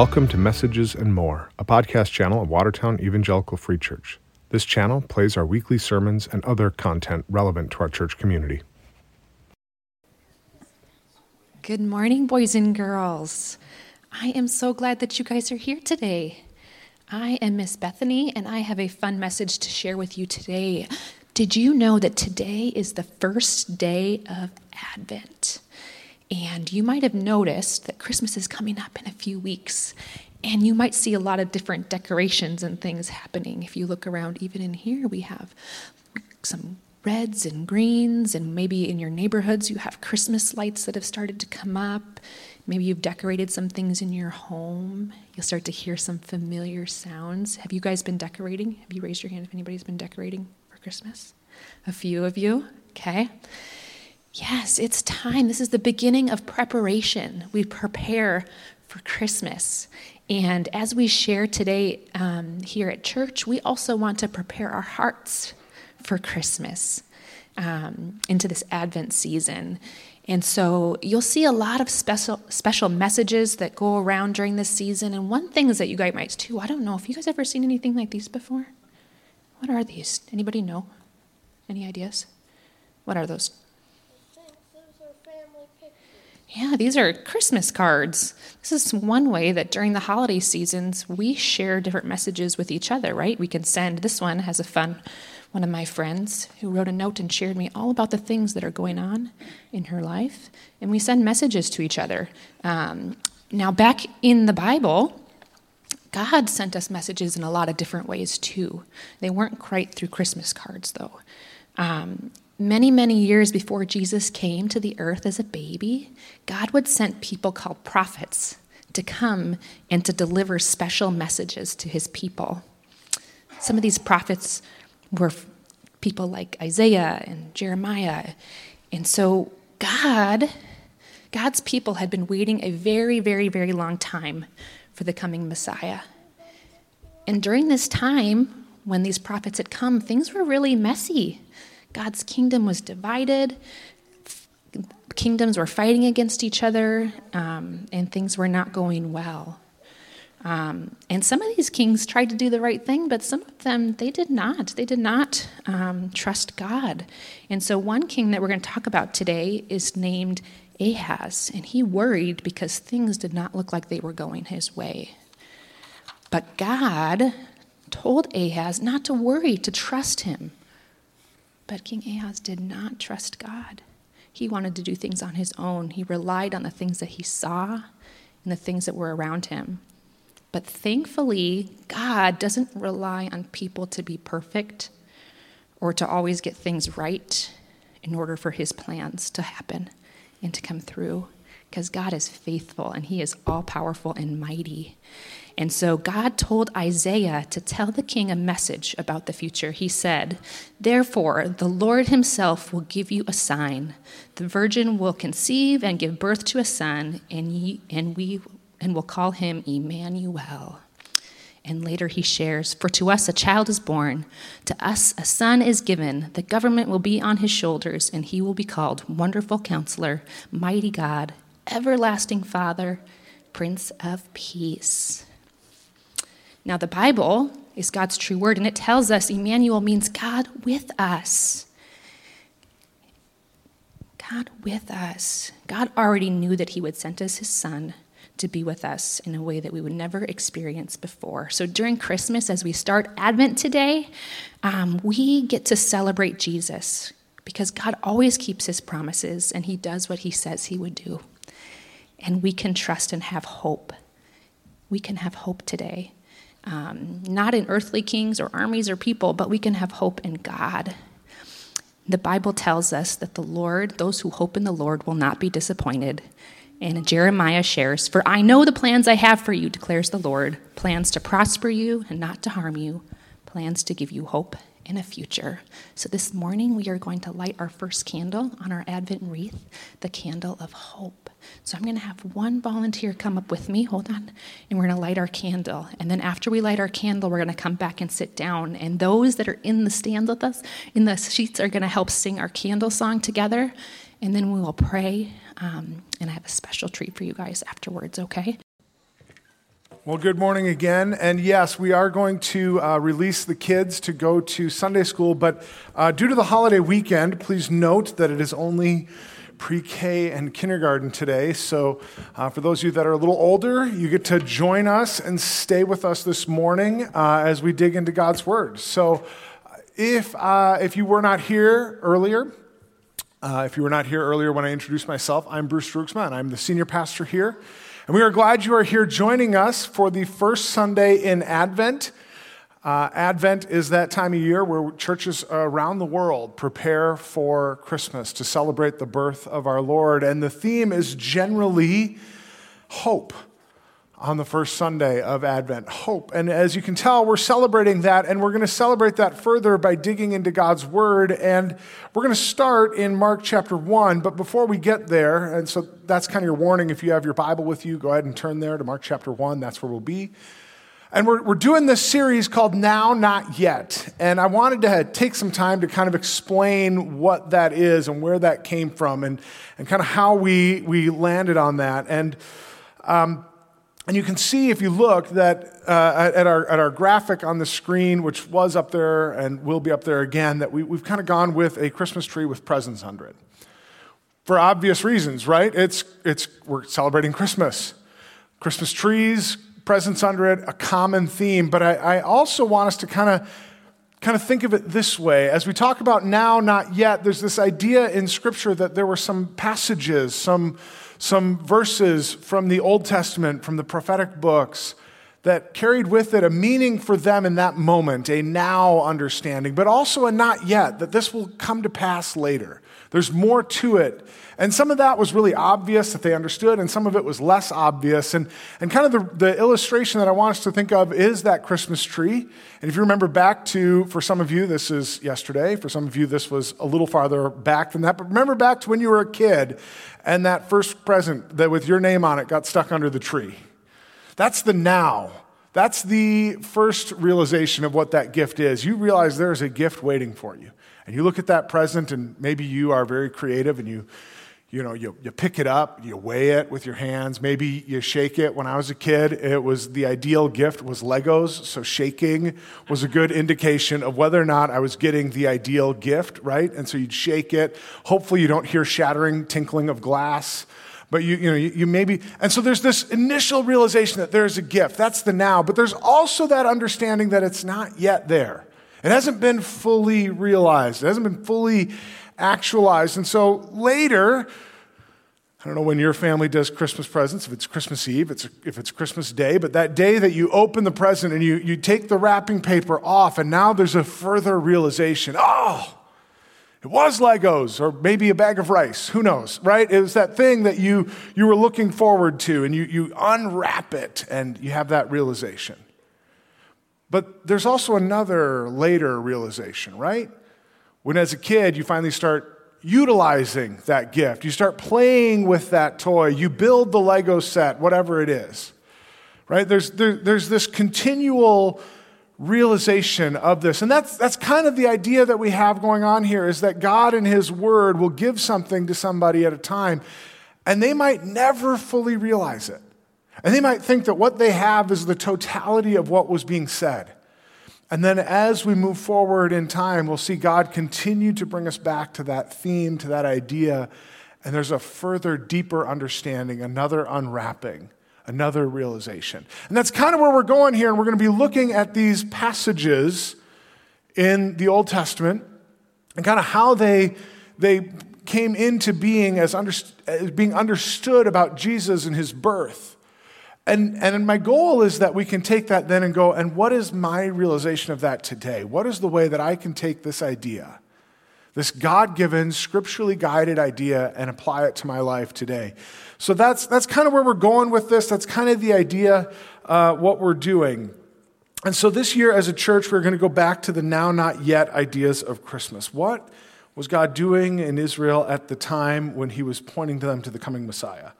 Welcome to Messages and More, a podcast channel of Watertown Evangelical Free Church. This channel plays our weekly sermons and other content relevant to our church community. Good morning, boys and girls. I am so glad that you guys are here today. I am Miss Bethany, and I have a fun message to share with you today. Did you know that today is the first day of Advent? And you might have noticed that Christmas is coming up in a few weeks. And you might see a lot of different decorations and things happening. If you look around, even in here, we have some reds and greens, and maybe in your neighborhoods, you have Christmas lights that have started to come up. Maybe you've decorated some things in your home. You'll start to hear some familiar sounds. Have you guys been decorating? Have you raised your hand if anybody's been decorating for Christmas? A few of you? Okay. Yes, it's time. This is the beginning of preparation. We prepare for Christmas. And as we share today um, here at church, we also want to prepare our hearts for Christmas um, into this Advent season. And so you'll see a lot of special special messages that go around during this season. And one thing is that you guys might too. I don't know if you guys ever seen anything like these before. What are these? Anybody know? Any ideas? What are those? Yeah, these are Christmas cards. This is one way that during the holiday seasons we share different messages with each other, right? We can send this one has a fun one of my friends who wrote a note and shared me all about the things that are going on in her life, and we send messages to each other. Um, now, back in the Bible, God sent us messages in a lot of different ways too. They weren't quite through Christmas cards, though. Um, many, many years before Jesus came to the earth as a baby, God would send people called prophets to come and to deliver special messages to his people. Some of these prophets were people like Isaiah and Jeremiah. And so God, God's people had been waiting a very, very, very long time for the coming Messiah. And during this time, when these prophets had come, things were really messy. God's kingdom was divided, kingdoms were fighting against each other, um, and things were not going well. Um, and some of these kings tried to do the right thing, but some of them, they did not. They did not um, trust God. And so, one king that we're going to talk about today is named Ahaz, and he worried because things did not look like they were going his way. But God told Ahaz not to worry, to trust him. But King Ahaz did not trust God. He wanted to do things on his own. He relied on the things that he saw and the things that were around him. But thankfully, God doesn't rely on people to be perfect or to always get things right in order for his plans to happen and to come through. Because God is faithful and he is all powerful and mighty. And so God told Isaiah to tell the king a message about the future. He said, Therefore, the Lord himself will give you a sign. The virgin will conceive and give birth to a son, and, ye, and we and will call him Emmanuel. And later he shares, For to us a child is born, to us a son is given, the government will be on his shoulders, and he will be called Wonderful Counselor, Mighty God, Everlasting Father, Prince of Peace. Now, the Bible is God's true word, and it tells us Emmanuel means God with us. God with us. God already knew that He would send us His Son to be with us in a way that we would never experience before. So during Christmas, as we start Advent today, um, we get to celebrate Jesus because God always keeps His promises and He does what He says He would do. And we can trust and have hope. We can have hope today um, not in earthly kings or armies or people, but we can have hope in God. The Bible tells us that the Lord, those who hope in the Lord, will not be disappointed. And Jeremiah shares, For I know the plans I have for you, declares the Lord plans to prosper you and not to harm you, plans to give you hope in a future. So this morning we are going to light our first candle on our Advent wreath, the candle of hope. So I'm going to have one volunteer come up with me. Hold on. And we're going to light our candle. And then after we light our candle, we're going to come back and sit down. And those that are in the stands with us, in the sheets, are going to help sing our candle song together. And then we will pray. Um, and I have a special treat for you guys afterwards, okay? Well, good morning again. And yes, we are going to uh, release the kids to go to Sunday school, but uh, due to the holiday weekend, please note that it is only pre K and kindergarten today. So, uh, for those of you that are a little older, you get to join us and stay with us this morning uh, as we dig into God's Word. So, if, uh, if you were not here earlier, uh, if you were not here earlier when I introduced myself, I'm Bruce Droogsma, and I'm the senior pastor here. And we are glad you are here joining us for the first Sunday in Advent. Uh, Advent is that time of year where churches around the world prepare for Christmas to celebrate the birth of our Lord. And the theme is generally hope on the first Sunday of Advent. Hope. And as you can tell, we're celebrating that, and we're going to celebrate that further by digging into God's Word. And we're going to start in Mark chapter 1. But before we get there, and so that's kind of your warning if you have your Bible with you, go ahead and turn there to Mark chapter 1. That's where we'll be. And we're, we're doing this series called Now, Not Yet. And I wanted to take some time to kind of explain what that is and where that came from and, and kind of how we, we landed on that. And um, and you can see if you look that uh, at, our, at our graphic on the screen, which was up there and will be up there again, that we, we've kind of gone with a Christmas tree with presents under it. For obvious reasons, right? It's, it's, we're celebrating Christmas. Christmas trees, presents under it, a common theme. But I, I also want us to kind of kind of think of it this way. As we talk about now, not yet, there's this idea in Scripture that there were some passages, some some verses from the Old Testament, from the prophetic books, that carried with it a meaning for them in that moment, a now understanding, but also a not yet, that this will come to pass later. There's more to it. And some of that was really obvious that they understood, and some of it was less obvious. And, and kind of the, the illustration that I want us to think of is that Christmas tree. And if you remember back to, for some of you, this is yesterday. For some of you, this was a little farther back than that. But remember back to when you were a kid and that first present that with your name on it got stuck under the tree. That's the now. That's the first realization of what that gift is. You realize there's a gift waiting for you. And you look at that present, and maybe you are very creative and you, you know, you, you pick it up, you weigh it with your hands. Maybe you shake it. When I was a kid, it was the ideal gift was Legos. So shaking was a good indication of whether or not I was getting the ideal gift, right? And so you'd shake it. Hopefully you don't hear shattering, tinkling of glass. But you, you know, you, you maybe, and so there's this initial realization that there's a gift. That's the now. But there's also that understanding that it's not yet there. It hasn't been fully realized, it hasn't been fully actualized. And so later, I don't know when your family does Christmas presents, if it's Christmas Eve, it's, if it's Christmas Day, but that day that you open the present and you, you take the wrapping paper off, and now there's a further realization oh, it was Legos or maybe a bag of rice, who knows, right? It was that thing that you, you were looking forward to, and you, you unwrap it and you have that realization. But there's also another later realization, right? When as a kid you finally start utilizing that gift, you start playing with that toy, you build the Lego set, whatever it is, right? There's, there, there's this continual realization of this. And that's, that's kind of the idea that we have going on here is that God in His Word will give something to somebody at a time, and they might never fully realize it. And they might think that what they have is the totality of what was being said. And then as we move forward in time, we'll see God continue to bring us back to that theme, to that idea. And there's a further, deeper understanding, another unwrapping, another realization. And that's kind of where we're going here. And we're going to be looking at these passages in the Old Testament and kind of how they, they came into being as, under, as being understood about Jesus and his birth. And, and my goal is that we can take that then and go, and what is my realization of that today? What is the way that I can take this idea, this God given, scripturally guided idea, and apply it to my life today? So that's, that's kind of where we're going with this. That's kind of the idea, uh, what we're doing. And so this year as a church, we're going to go back to the now, not yet ideas of Christmas. What was God doing in Israel at the time when he was pointing to them to the coming Messiah?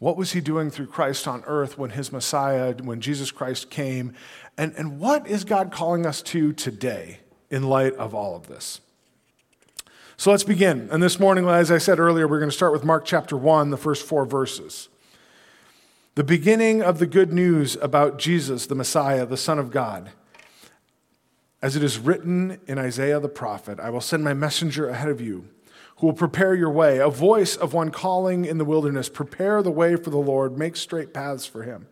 What was he doing through Christ on earth when his Messiah, when Jesus Christ came? And, and what is God calling us to today in light of all of this? So let's begin. And this morning, as I said earlier, we're going to start with Mark chapter 1, the first four verses. the beginning of the good news about Jesus, the Messiah, the Son of God. As it is written in Isaiah the prophet, I will send my messenger ahead of you who will prepare your way, a voice of one calling in the wilderness, prepare the way for the Lord, make straight paths for him.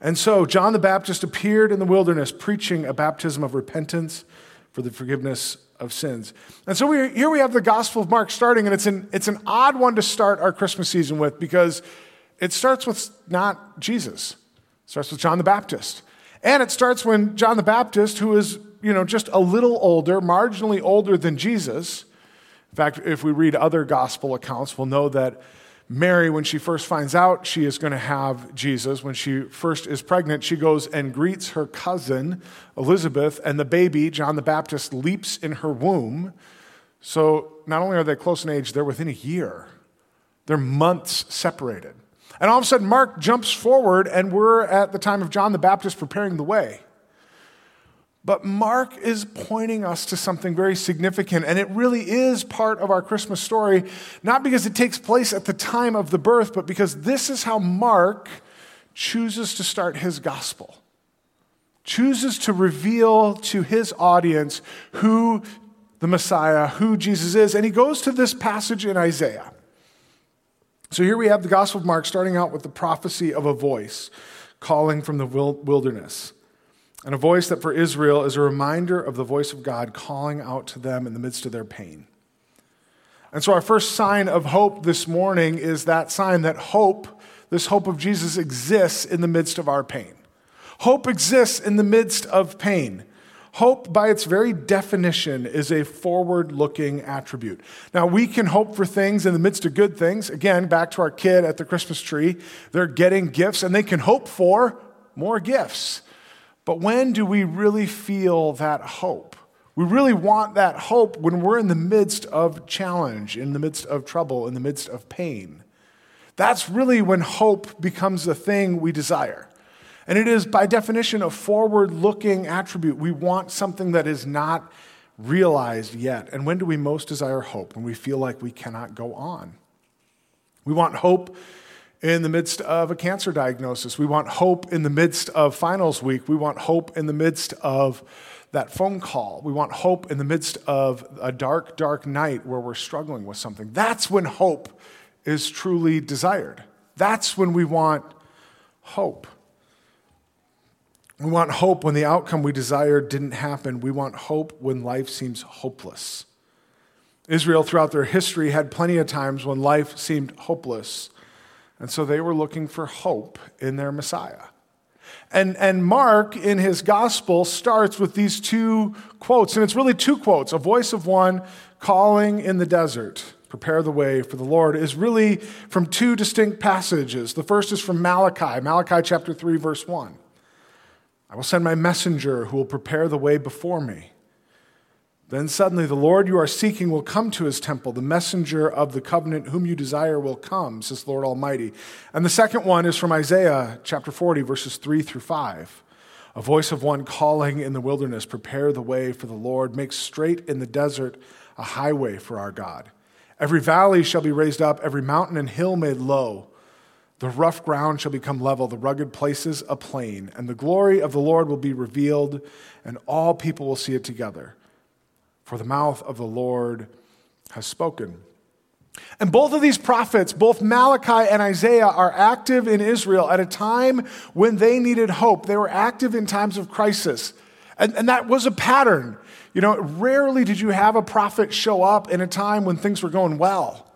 And so John the Baptist appeared in the wilderness preaching a baptism of repentance for the forgiveness of sins. And so we, here we have the Gospel of Mark starting, and it's an, it's an odd one to start our Christmas season with because it starts with not Jesus. It starts with John the Baptist. And it starts when John the Baptist, who is, you know, just a little older, marginally older than Jesus, in fact, if we read other gospel accounts, we'll know that Mary, when she first finds out she is going to have Jesus, when she first is pregnant, she goes and greets her cousin, Elizabeth, and the baby, John the Baptist, leaps in her womb. So not only are they close in age, they're within a year, they're months separated. And all of a sudden, Mark jumps forward, and we're at the time of John the Baptist preparing the way. But Mark is pointing us to something very significant, and it really is part of our Christmas story, not because it takes place at the time of the birth, but because this is how Mark chooses to start his gospel. Chooses to reveal to his audience who the Messiah, who Jesus is, and he goes to this passage in Isaiah. So here we have the Gospel of Mark starting out with the prophecy of a voice calling from the wilderness. And a voice that for Israel is a reminder of the voice of God calling out to them in the midst of their pain. And so, our first sign of hope this morning is that sign that hope, this hope of Jesus, exists in the midst of our pain. Hope exists in the midst of pain. Hope, by its very definition, is a forward looking attribute. Now, we can hope for things in the midst of good things. Again, back to our kid at the Christmas tree. They're getting gifts and they can hope for more gifts. But when do we really feel that hope? We really want that hope when we're in the midst of challenge, in the midst of trouble, in the midst of pain. That's really when hope becomes the thing we desire. And it is, by definition, a forward looking attribute. We want something that is not realized yet. And when do we most desire hope? When we feel like we cannot go on. We want hope in the midst of a cancer diagnosis. We want hope in the midst of finals week. We want hope in the midst of that phone call. We want hope in the midst of a dark, dark night where we're struggling with something. That's when hope is truly desired. That's when we want hope. We want hope when the outcome we desired didn't happen. We want hope when life seems hopeless. Israel, throughout their history, had plenty of times when life seemed hopeless. And so they were looking for hope in their Messiah. And, and Mark, in his gospel, starts with these two quotes. And it's really two quotes. A voice of one calling in the desert, prepare the way for the Lord, is really from two distinct passages. The first is from Malachi, Malachi chapter 3, verse 1. I will send my messenger who will prepare the way before me. Then suddenly the Lord you are seeking will come to his temple. The messenger of the covenant whom you desire will come, says the Lord Almighty. And the second one is from Isaiah chapter 40, verses 3 through 5. A voice of one calling in the wilderness, prepare the way for the Lord, make straight in the desert a highway for our God. Every valley shall be raised up, every mountain and hill made low. The rough ground shall become level, the rugged places a plain, and the glory of the Lord will be revealed, and all people will see it together for the mouth of the Lord has spoken. And both of these prophets, both Malachi and Isaiah, are active in Israel at a time when they needed hope. They were active in times of crisis. And, and that was a pattern. You know, rarely did you have a prophet show up in a time when things were going well.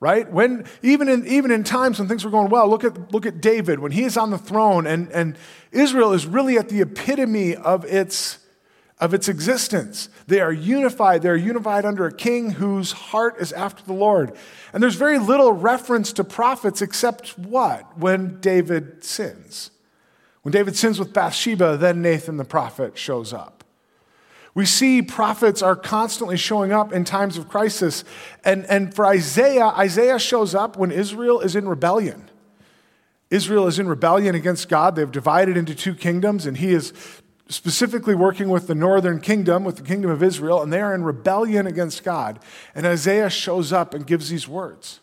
Right? When even in even in times when things were going well, look at look at David when he is on the throne and, and Israel is really at the epitome of its of its existence. They are unified. They're unified under a king whose heart is after the Lord. And there's very little reference to prophets except what? When David sins. When David sins with Bathsheba, then Nathan the prophet shows up. We see prophets are constantly showing up in times of crisis. And, and for Isaiah, Isaiah shows up when Israel is in rebellion. Israel is in rebellion against God. They've divided into two kingdoms, and he is specifically working with the northern kingdom, with the kingdom of Israel, and they are in rebellion against God. And Isaiah shows up and gives these words.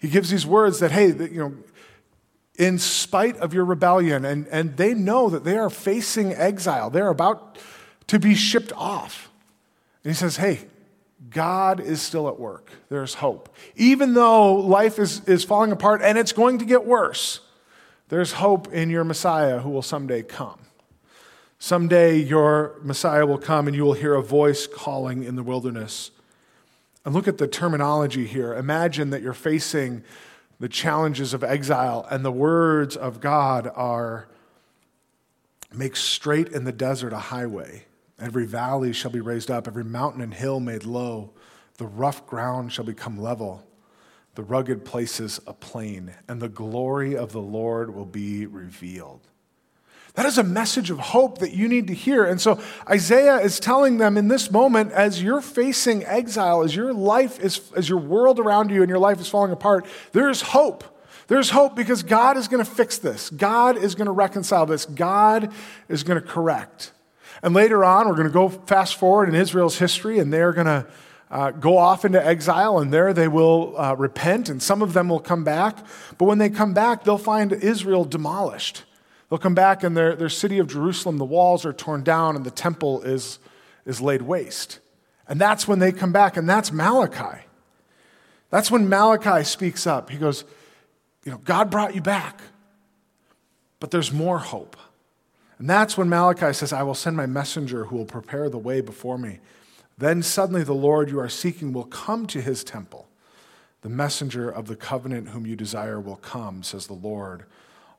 He gives these words that, hey, that, you know, in spite of your rebellion. And, and they know that they are facing exile. They're about to be shipped off. And he says, Hey, God is still at work. There's hope. Even though life is, is falling apart and it's going to get worse, there's hope in your Messiah who will someday come. Someday your Messiah will come and you will hear a voice calling in the wilderness. And look at the terminology here. Imagine that you're facing the challenges of exile, and the words of God are make straight in the desert a highway. Every valley shall be raised up, every mountain and hill made low. The rough ground shall become level, the rugged places a plain, and the glory of the Lord will be revealed. That is a message of hope that you need to hear. And so Isaiah is telling them in this moment, as you're facing exile, as your life is, as your world around you and your life is falling apart, there is hope. There's hope because God is going to fix this. God is going to reconcile this. God is going to correct. And later on, we're going to go fast forward in Israel's history, and they're going to uh, go off into exile, and there they will uh, repent, and some of them will come back. But when they come back, they'll find Israel demolished. They'll come back and their, their city of Jerusalem, the walls are torn down and the temple is, is laid waste. And that's when they come back, and that's Malachi. That's when Malachi speaks up. He goes, You know, God brought you back, but there's more hope. And that's when Malachi says, I will send my messenger who will prepare the way before me. Then suddenly the Lord you are seeking will come to his temple. The messenger of the covenant whom you desire will come, says the Lord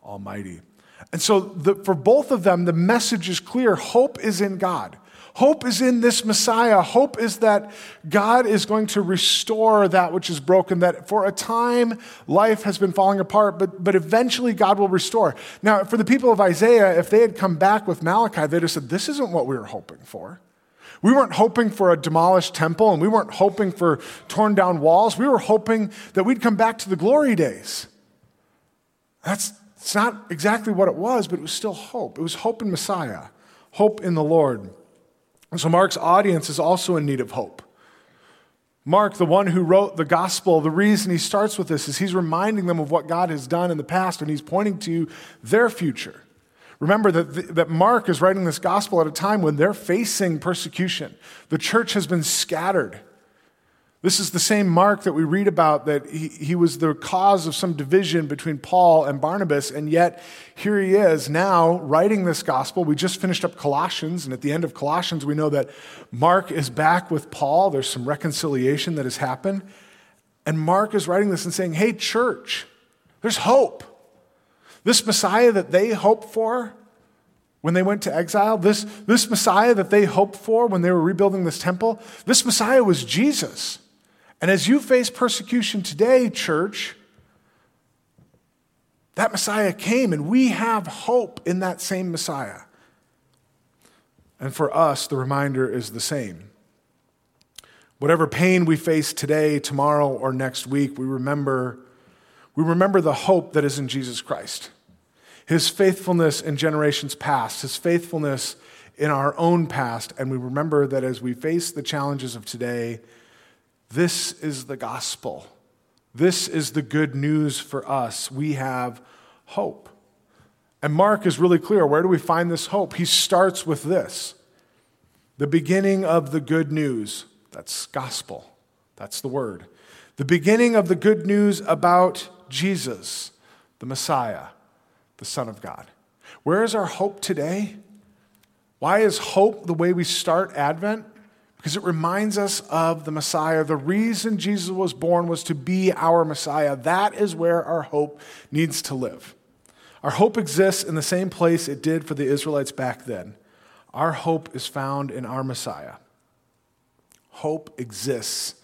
Almighty. And so, the, for both of them, the message is clear hope is in God. Hope is in this Messiah. Hope is that God is going to restore that which is broken, that for a time life has been falling apart, but, but eventually God will restore. Now, for the people of Isaiah, if they had come back with Malachi, they'd have said, This isn't what we were hoping for. We weren't hoping for a demolished temple and we weren't hoping for torn down walls. We were hoping that we'd come back to the glory days. That's, it's not exactly what it was, but it was still hope. It was hope in Messiah, hope in the Lord. And so Mark's audience is also in need of hope. Mark, the one who wrote the gospel, the reason he starts with this is he's reminding them of what God has done in the past and he's pointing to their future. Remember that, that Mark is writing this gospel at a time when they're facing persecution. The church has been scattered. This is the same Mark that we read about that he, he was the cause of some division between Paul and Barnabas, and yet here he is now writing this gospel. We just finished up Colossians, and at the end of Colossians, we know that Mark is back with Paul. There's some reconciliation that has happened. And Mark is writing this and saying, Hey, church, there's hope. This Messiah that they hoped for when they went to exile, this, this Messiah that they hoped for when they were rebuilding this temple, this Messiah was Jesus. And as you face persecution today, church, that Messiah came, and we have hope in that same Messiah. And for us, the reminder is the same. Whatever pain we face today, tomorrow, or next week, we remember, we remember the hope that is in Jesus Christ. His faithfulness in generations past, his faithfulness in our own past, and we remember that as we face the challenges of today, this is the gospel. This is the good news for us. We have hope. And Mark is really clear. Where do we find this hope? He starts with this the beginning of the good news. That's gospel. That's the word. The beginning of the good news about Jesus, the Messiah, the Son of God. Where is our hope today? Why is hope the way we start Advent? Because it reminds us of the Messiah. The reason Jesus was born was to be our Messiah. That is where our hope needs to live. Our hope exists in the same place it did for the Israelites back then. Our hope is found in our Messiah. Hope exists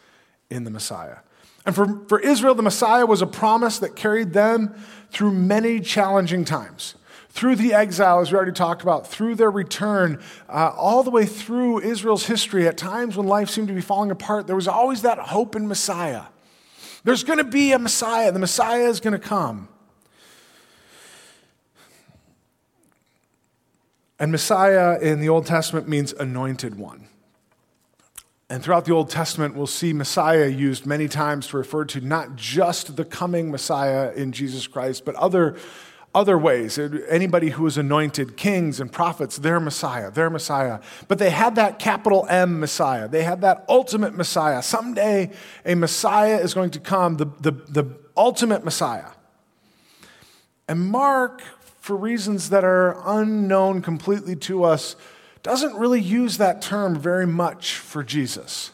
in the Messiah. And for, for Israel, the Messiah was a promise that carried them through many challenging times through the exile, as we already talked about, through their return, uh, all the way through Israel's history, at times when life seemed to be falling apart, there was always that hope in Messiah. There's going to be a Messiah, the Messiah is going to come. And Messiah in the Old Testament means anointed one. And throughout the Old Testament, we'll see Messiah used many times to refer to not just the coming Messiah in Jesus Christ, but other, other ways. Anybody who was anointed, kings and prophets, their Messiah, their Messiah. But they had that capital M Messiah. They had that ultimate Messiah. Someday a Messiah is going to come, the, the, the ultimate Messiah. And Mark, for reasons that are unknown completely to us, doesn't really use that term very much for Jesus.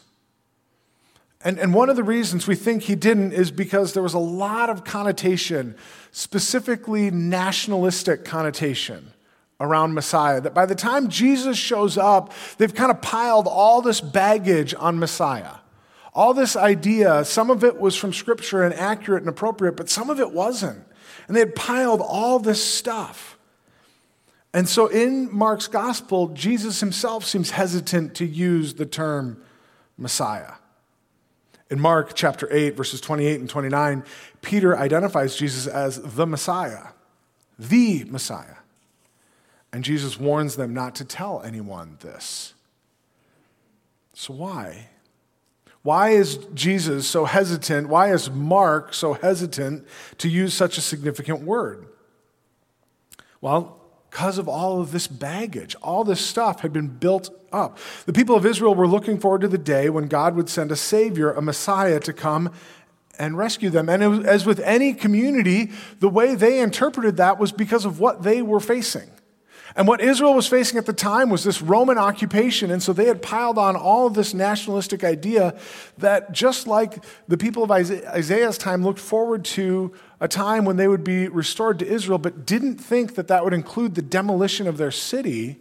And, and one of the reasons we think he didn't is because there was a lot of connotation, specifically nationalistic connotation around Messiah. That by the time Jesus shows up, they've kind of piled all this baggage on Messiah. All this idea, some of it was from Scripture and accurate and appropriate, but some of it wasn't. And they had piled all this stuff. And so in Mark's gospel, Jesus himself seems hesitant to use the term Messiah. In Mark chapter 8, verses 28 and 29, Peter identifies Jesus as the Messiah, the Messiah. And Jesus warns them not to tell anyone this. So, why? Why is Jesus so hesitant? Why is Mark so hesitant to use such a significant word? Well, because of all of this baggage. All this stuff had been built up. The people of Israel were looking forward to the day when God would send a Savior, a Messiah, to come and rescue them. And was, as with any community, the way they interpreted that was because of what they were facing. And what Israel was facing at the time was this Roman occupation. And so they had piled on all of this nationalistic idea that just like the people of Isaiah's time looked forward to a time when they would be restored to Israel, but didn't think that that would include the demolition of their city,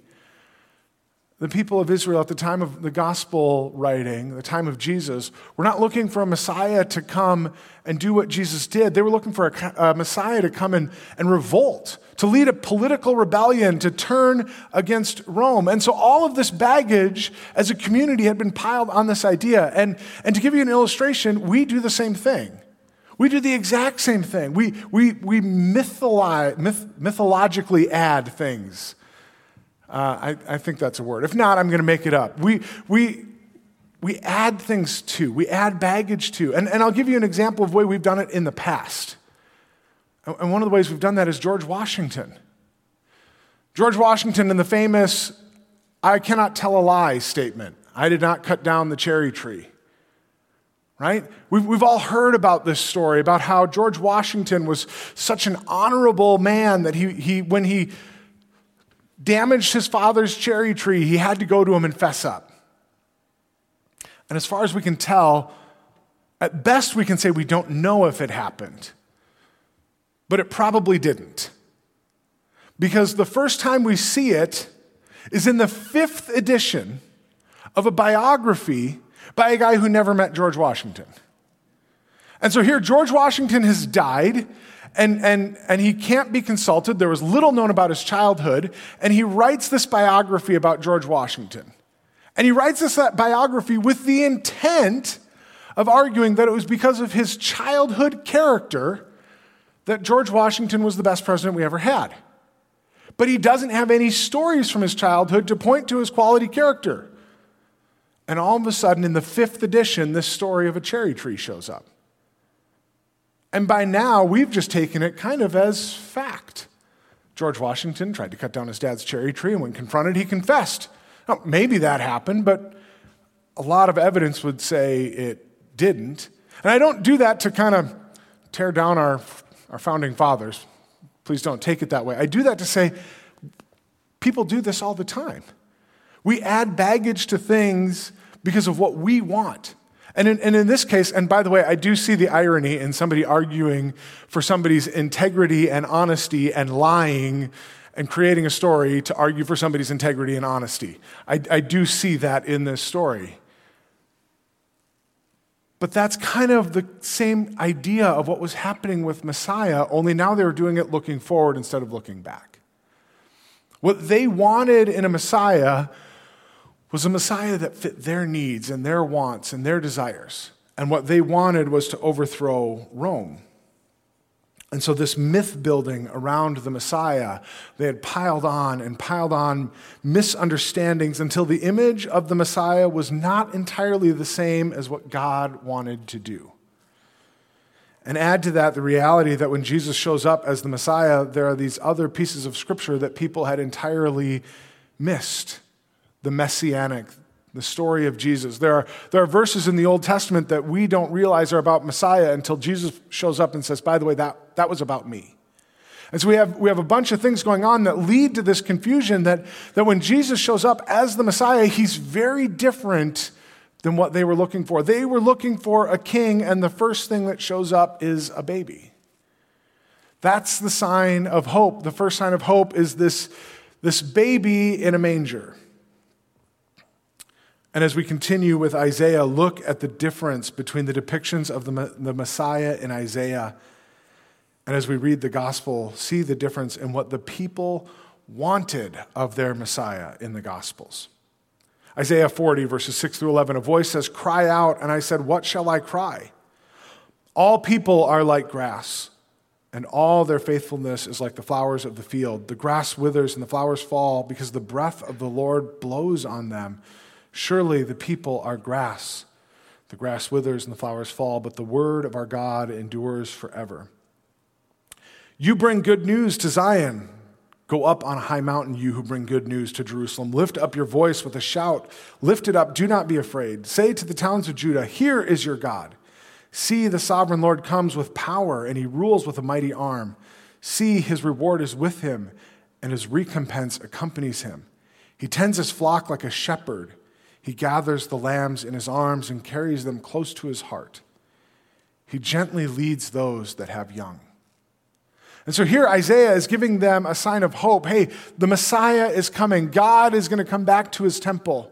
the people of Israel at the time of the gospel writing, the time of Jesus, were not looking for a Messiah to come and do what Jesus did. They were looking for a, a Messiah to come and, and revolt, to lead a political rebellion, to turn against Rome. And so all of this baggage as a community had been piled on this idea. And, and to give you an illustration, we do the same thing. We do the exact same thing. We, we, we mytholo- myth, mythologically add things uh, I, I think that's a word. If not, I'm going to make it up. We, we, we add things to, we add baggage to. And, and I'll give you an example of the way we've done it in the past. And one of the ways we've done that is George Washington. George Washington in the famous, I cannot tell a lie statement. I did not cut down the cherry tree. Right? We've, we've all heard about this story about how George Washington was such an honorable man that he, he when he damaged his father's cherry tree, he had to go to him and fess up. And as far as we can tell, at best we can say we don't know if it happened, but it probably didn't. Because the first time we see it is in the fifth edition of a biography by a guy who never met George Washington. And so here, George Washington has died and, and, and he can't be consulted. There was little known about his childhood, and he writes this biography about George Washington. And he writes this uh, biography with the intent of arguing that it was because of his childhood character that George Washington was the best president we ever had. But he doesn't have any stories from his childhood to point to his quality character. And all of a sudden, in the fifth edition, this story of a cherry tree shows up. And by now, we've just taken it kind of as fact. George Washington tried to cut down his dad's cherry tree, and when confronted, he confessed. Now, maybe that happened, but a lot of evidence would say it didn't. And I don't do that to kind of tear down our, our founding fathers. Please don't take it that way. I do that to say people do this all the time. We add baggage to things because of what we want. And in, and in this case, and by the way, I do see the irony in somebody arguing for somebody's integrity and honesty and lying and creating a story to argue for somebody's integrity and honesty. I, I do see that in this story. But that's kind of the same idea of what was happening with Messiah, only now they were doing it looking forward instead of looking back. What they wanted in a Messiah was a Messiah that fit their needs and their wants and their desires. And what they wanted was to overthrow Rome. And so, this myth building around the Messiah, they had piled on and piled on misunderstandings until the image of the Messiah was not entirely the same as what God wanted to do. And add to that the reality that when Jesus shows up as the Messiah, there are these other pieces of scripture that people had entirely missed the messianic, the story of Jesus. There are, there are verses in the Old Testament that we don't realize are about Messiah until Jesus shows up and says, by the way, that, that was about me. And so we have, we have a bunch of things going on that lead to this confusion that, that when Jesus shows up as the Messiah, he's very different than what they were looking for. They were looking for a king, and the first thing that shows up is a baby. That's the sign of hope. The first sign of hope is this, this baby in a manger. And as we continue with Isaiah, look at the difference between the depictions of the, the Messiah in Isaiah. And as we read the gospel, see the difference in what the people wanted of their Messiah in the gospels. Isaiah 40, verses 6 through 11, a voice says, Cry out. And I said, What shall I cry? All people are like grass, and all their faithfulness is like the flowers of the field. The grass withers and the flowers fall because the breath of the Lord blows on them. Surely the people are grass. The grass withers and the flowers fall, but the word of our God endures forever. You bring good news to Zion. Go up on a high mountain, you who bring good news to Jerusalem. Lift up your voice with a shout. Lift it up. Do not be afraid. Say to the towns of Judah, Here is your God. See, the sovereign Lord comes with power, and he rules with a mighty arm. See, his reward is with him, and his recompense accompanies him. He tends his flock like a shepherd. He gathers the lambs in his arms and carries them close to his heart. He gently leads those that have young. And so here Isaiah is giving them a sign of hope. Hey, the Messiah is coming. God is going to come back to his temple.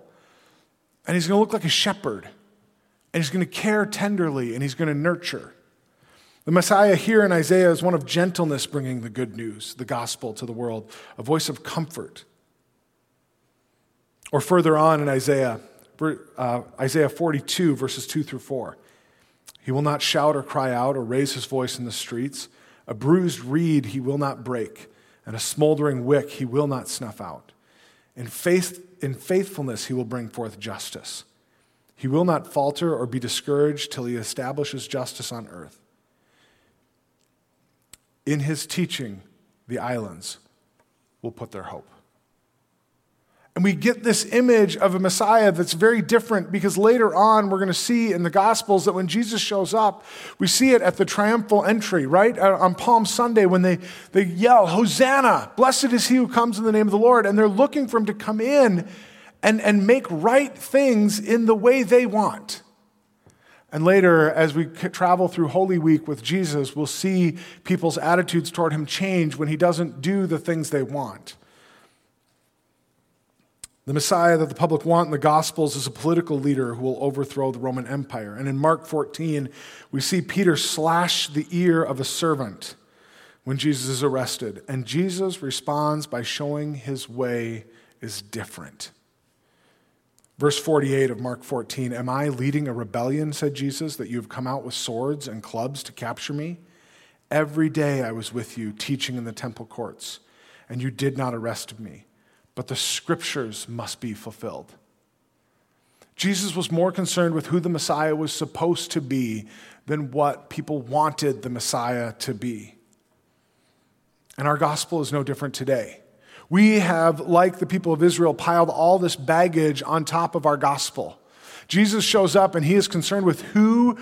And he's going to look like a shepherd. And he's going to care tenderly and he's going to nurture. The Messiah here in Isaiah is one of gentleness bringing the good news, the gospel to the world, a voice of comfort. Or further on in Isaiah, uh, Isaiah 42, verses 2 through 4. He will not shout or cry out or raise his voice in the streets. A bruised reed he will not break, and a smoldering wick he will not snuff out. In, faith, in faithfulness he will bring forth justice. He will not falter or be discouraged till he establishes justice on earth. In his teaching, the islands will put their hope. And we get this image of a Messiah that's very different because later on we're going to see in the Gospels that when Jesus shows up, we see it at the triumphal entry, right? Uh, on Palm Sunday when they, they yell, Hosanna, blessed is he who comes in the name of the Lord. And they're looking for him to come in and, and make right things in the way they want. And later, as we travel through Holy Week with Jesus, we'll see people's attitudes toward him change when he doesn't do the things they want. The Messiah that the public want in the Gospels is a political leader who will overthrow the Roman Empire. And in Mark 14, we see Peter slash the ear of a servant when Jesus is arrested. And Jesus responds by showing his way is different. Verse 48 of Mark 14 Am I leading a rebellion, said Jesus, that you have come out with swords and clubs to capture me? Every day I was with you, teaching in the temple courts, and you did not arrest me but the scriptures must be fulfilled. Jesus was more concerned with who the Messiah was supposed to be than what people wanted the Messiah to be. And our gospel is no different today. We have, like the people of Israel, piled all this baggage on top of our gospel. Jesus shows up and he is concerned with who,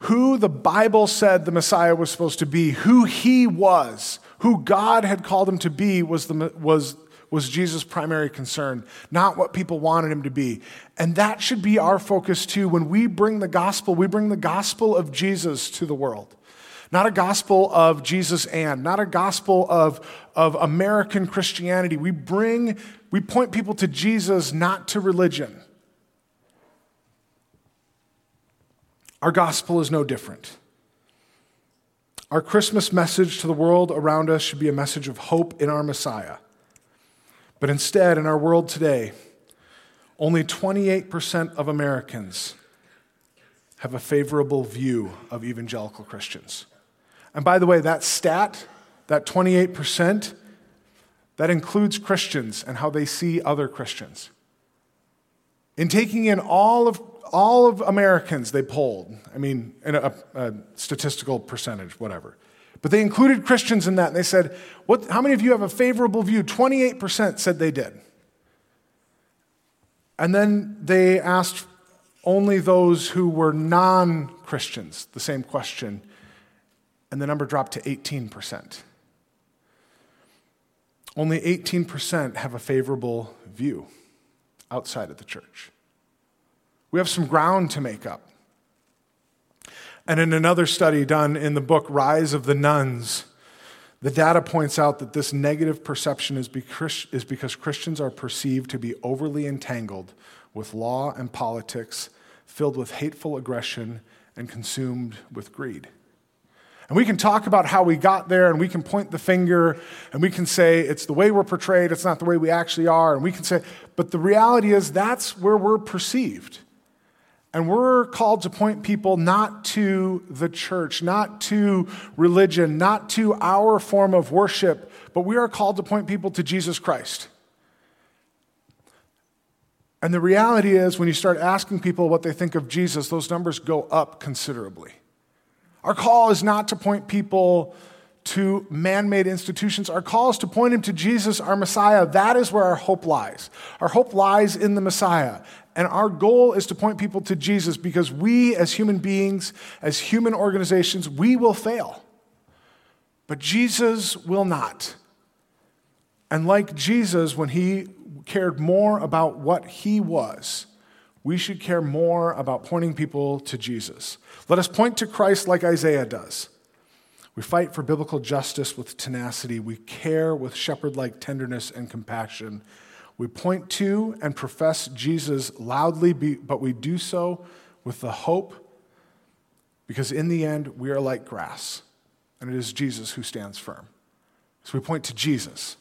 who the Bible said the Messiah was supposed to be, who he was, who God had called him to be was, the, was was Jesus' primary concern, not what people wanted him to be. And that should be our focus too. When we bring the gospel, we bring the gospel of Jesus to the world. Not a gospel of Jesus and, not a gospel of, of American Christianity. We bring, we point people to Jesus, not to religion. Our gospel is no different. Our Christmas message to the world around us should be a message of hope in our Messiah. But instead, in our world today, only 28% of Americans have a favorable view of evangelical Christians. And by the way, that stat, that 28%, that includes Christians and how they see other Christians. In taking in all of, all of Americans they polled, I mean, in a, a statistical percentage, whatever. But they included Christians in that, and they said, what, How many of you have a favorable view? 28% said they did. And then they asked only those who were non Christians the same question, and the number dropped to 18%. Only 18% have a favorable view outside of the church. We have some ground to make up. And in another study done in the book Rise of the Nones, the data points out that this negative perception is because Christians are perceived to be overly entangled with law and politics, filled with hateful aggression, and consumed with greed. And we can talk about how we got there, and we can point the finger, and we can say it's the way we're portrayed, it's not the way we actually are, and we can say, but the reality is that's where we're perceived. And we're called to point people not to the church, not to religion, not to our form of worship, but we are called to point people to Jesus Christ. And the reality is, when you start asking people what they think of Jesus, those numbers go up considerably. Our call is not to point people to man made institutions. Our call is to point them to Jesus, our Messiah. That is where our hope lies. Our hope lies in the Messiah. And our goal is to point people to Jesus because we, as human beings, as human organizations, we will fail. But Jesus will not. And like Jesus, when he cared more about what he was, we should care more about pointing people to Jesus. Let us point to Christ like Isaiah does. We fight for biblical justice with tenacity. We care with shepherd like tenderness and compassion. We point to and profess Jesus loudly, but we do so with the hope because in the end, we are like grass, and it is Jesus who stands firm. So we point to Jesus.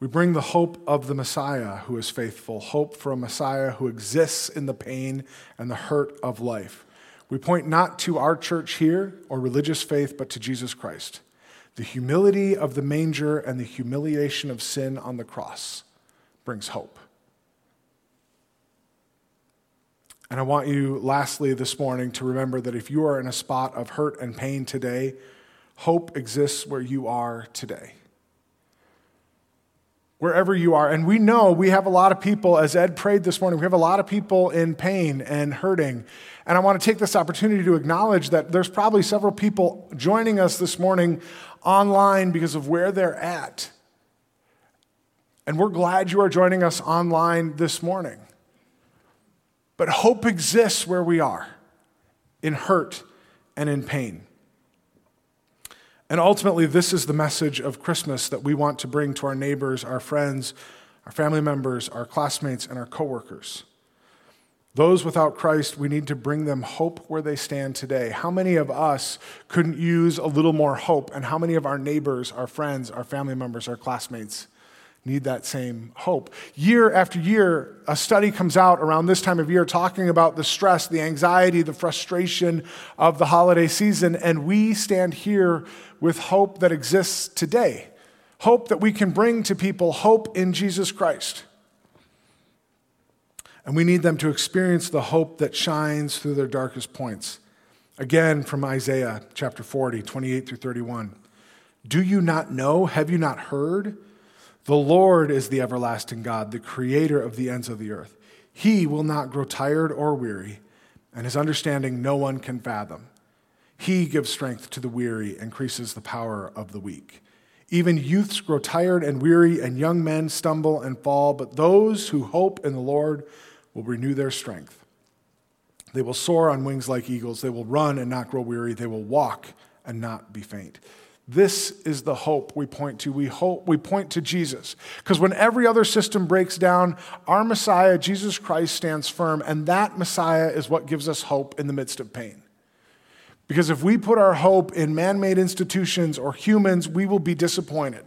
We bring the hope of the Messiah who is faithful, hope for a Messiah who exists in the pain and the hurt of life. We point not to our church here or religious faith, but to Jesus Christ, the humility of the manger and the humiliation of sin on the cross brings hope. And I want you, lastly, this morning to remember that if you are in a spot of hurt and pain today, hope exists where you are today. Wherever you are. And we know we have a lot of people, as Ed prayed this morning, we have a lot of people in pain and hurting. And I want to take this opportunity to acknowledge that there's probably several people joining us this morning online because of where they're at. And we're glad you are joining us online this morning. But hope exists where we are in hurt and in pain. And ultimately, this is the message of Christmas that we want to bring to our neighbors, our friends, our family members, our classmates, and our coworkers. Those without Christ, we need to bring them hope where they stand today. How many of us couldn't use a little more hope? And how many of our neighbors, our friends, our family members, our classmates need that same hope. Year after year, a study comes out around this time of year talking about the stress, the anxiety, the frustration of the holiday season, and we stand here with hope that exists today. Hope that we can bring to people, hope in Jesus Christ. And we need them to experience the hope that shines through their darkest points. Again, from Isaiah chapter 40, 28 through 31. Do you not know? Have you not heard? The Lord is the everlasting God, the creator of the ends of the earth. He will not grow tired or weary, and his understanding no one can fathom. He gives strength to the weary, increases the power of the weak. Even youths grow tired and weary, and young men stumble and fall, but those who hope in the Lord will renew their strength. They will soar on wings like eagles. They will run and not grow weary. They will walk and not be faint. This is the hope we point to. We hope we point to Jesus. Because when every other system breaks down, our Messiah, Jesus Christ, stands firm, and that Messiah is what gives us hope in the midst of pain. Because if we put our hope in man made institutions or humans, we will be disappointed.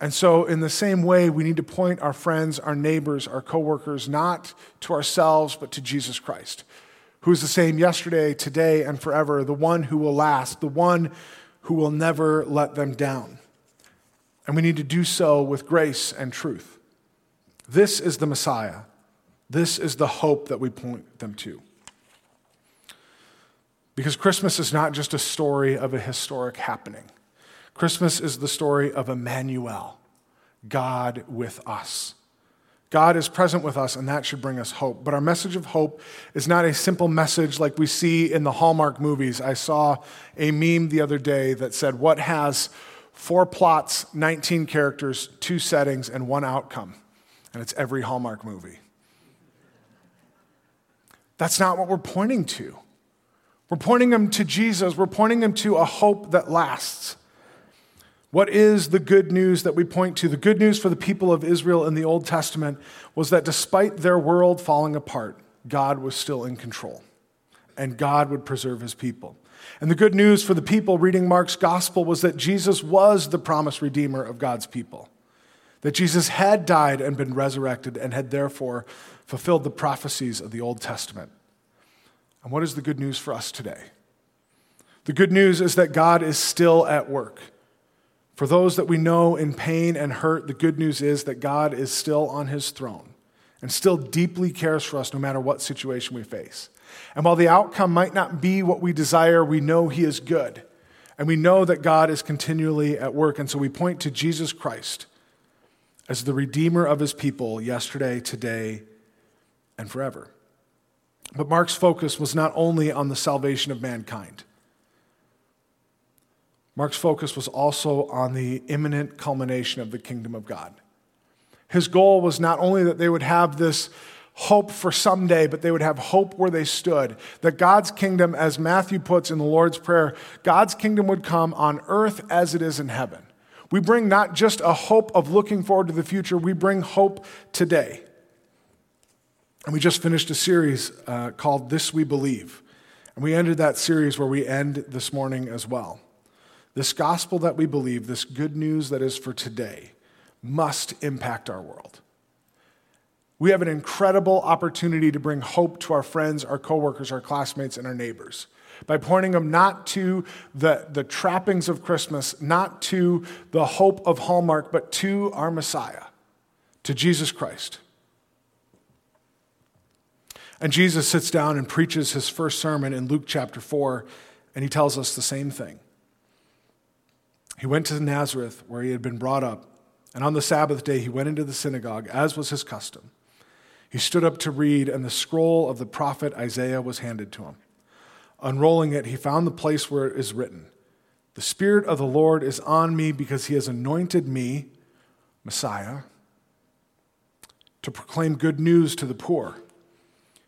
And so, in the same way, we need to point our friends, our neighbors, our coworkers, not to ourselves, but to Jesus Christ who is the same yesterday, today, and forever, the one who will last, the one who will never let them down. And we need to do so with grace and truth. This is the Messiah. This is the hope that we point them to. Because Christmas is not just a story of a historic happening. Christmas is the story of Emmanuel, God with us. God is present with us, and that should bring us hope. But our message of hope is not a simple message like we see in the Hallmark movies. I saw a meme the other day that said, What has four plots, 19 characters, two settings, and one outcome? And it's every Hallmark movie. That's not what we're pointing to. We're pointing them to Jesus, we're pointing them to a hope that lasts. What is the good news that we point to? The good news for the people of Israel in the Old Testament was that despite their world falling apart, God was still in control and God would preserve his people. And the good news for the people reading Mark's gospel was that Jesus was the promised redeemer of God's people, that Jesus had died and been resurrected and had therefore fulfilled the prophecies of the Old Testament. And what is the good news for us today? The good news is that God is still at work. For those that we know in pain and hurt, the good news is that God is still on his throne and still deeply cares for us no matter what situation we face. And while the outcome might not be what we desire, we know he is good. And we know that God is continually at work. And so we point to Jesus Christ as the Redeemer of his people yesterday, today, and forever. But Mark's focus was not only on the salvation of mankind. Mark's focus was also on the imminent culmination of the kingdom of God. His goal was not only that they would have this hope for someday, but they would have hope where they stood. That God's kingdom, as Matthew puts in the Lord's Prayer, God's kingdom would come on earth as it is in heaven. We bring not just a hope of looking forward to the future, we bring hope today. And we just finished a series uh, called This We Believe. And we ended that series where we end this morning as well. This gospel that we believe, this good news that is for today, must impact our world. We have an incredible opportunity to bring hope to our friends, our coworkers, our classmates, and our neighbors by pointing them not to the, the trappings of Christmas, not to the hope of Hallmark, but to our Messiah, to Jesus Christ. And Jesus sits down and preaches his first sermon in Luke chapter 4, and he tells us the same thing. He went to Nazareth, where he had been brought up, and on the Sabbath day he went into the synagogue, as was his custom. He stood up to read, and the scroll of the prophet Isaiah was handed to him. Unrolling it, he found the place where it is written The Spirit of the Lord is on me because he has anointed me, Messiah, to proclaim good news to the poor.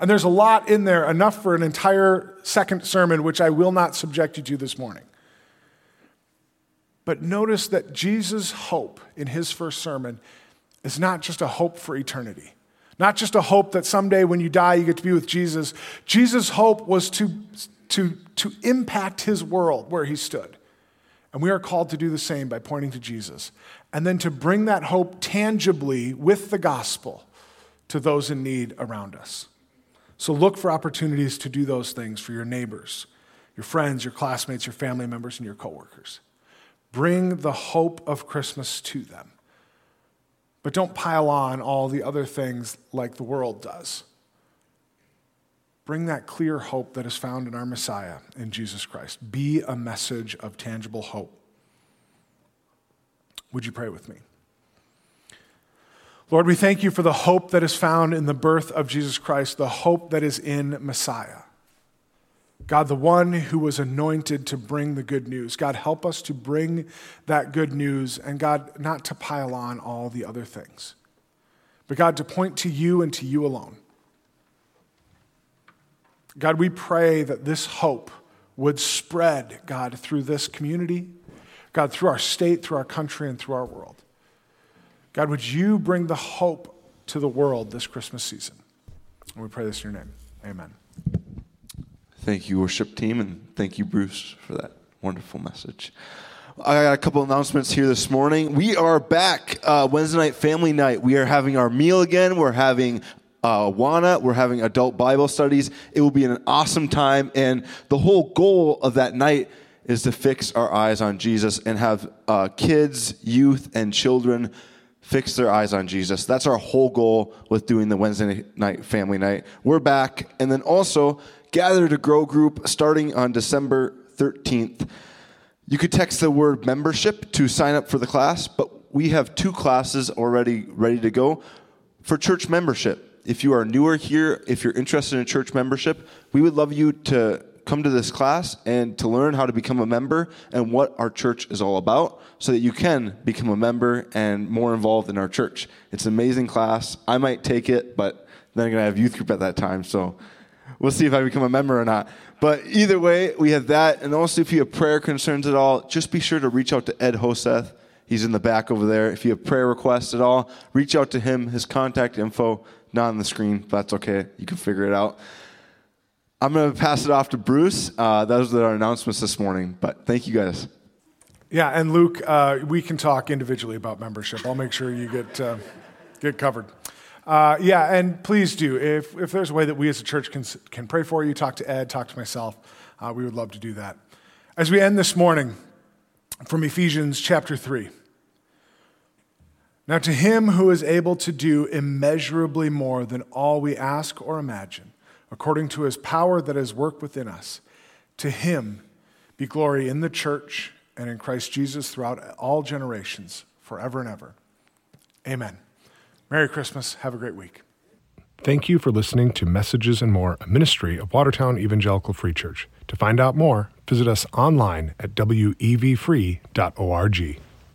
And there's a lot in there, enough for an entire second sermon, which I will not subject you to this morning. But notice that Jesus' hope in his first sermon is not just a hope for eternity, not just a hope that someday when you die you get to be with Jesus. Jesus' hope was to, to, to impact his world where he stood. And we are called to do the same by pointing to Jesus. And then to bring that hope tangibly with the gospel to those in need around us. So look for opportunities to do those things for your neighbors, your friends, your classmates, your family members, and your coworkers. Bring the hope of Christmas to them. But don't pile on all the other things like the world does. Bring that clear hope that is found in our Messiah, in Jesus Christ. Be a message of tangible hope. Would you pray with me? Lord, we thank you for the hope that is found in the birth of Jesus Christ, the hope that is in Messiah. God, the one who was anointed to bring the good news. God, help us to bring that good news, and God, not to pile on all the other things, but God, to point to you and to you alone. God, we pray that this hope would spread, God, through this community, God, through our state, through our country, and through our world. God, would you bring the hope to the world this Christmas season? And we pray this in your name. Amen. Thank you, worship team, and thank you, Bruce, for that wonderful message. I got a couple announcements here this morning. We are back uh, Wednesday night family night. We are having our meal again. We're having uh, Awana. We're having adult Bible studies. It will be an awesome time, and the whole goal of that night is to fix our eyes on Jesus and have uh, kids, youth, and children fix their eyes on Jesus. That's our whole goal with doing the Wednesday night family night. We're back, and then also gather to grow group starting on December 13th. You could text the word membership to sign up for the class, but we have two classes already ready to go for church membership. If you are newer here, if you're interested in church membership, we would love you to come to this class and to learn how to become a member and what our church is all about so that you can become a member and more involved in our church. It's an amazing class. I might take it, but then I'm going to have youth group at that time. So we'll see if I become a member or not. But either way, we have that. And also, if you have prayer concerns at all, just be sure to reach out to Ed Hoseth. He's in the back over there. If you have prayer requests at all, reach out to him. His contact info not on the screen. but That's okay. You can figure it out. I'm going to pass it off to Bruce. Uh, those are our announcements this morning. But thank you guys. Yeah, and Luke, uh, we can talk individually about membership. I'll make sure you get uh, get covered. Uh, yeah, and please do. If if there's a way that we as a church can can pray for you, talk to Ed, talk to myself. Uh, we would love to do that. As we end this morning from Ephesians chapter three. Now, to him who is able to do immeasurably more than all we ask or imagine according to his power that has worked within us. To him be glory in the church and in Christ Jesus throughout all generations, forever and ever. Amen. Merry Christmas. Have a great week. Thank you for listening to Messages and More, a ministry of Watertown Evangelical Free Church. To find out more, visit us online at wevfree.org.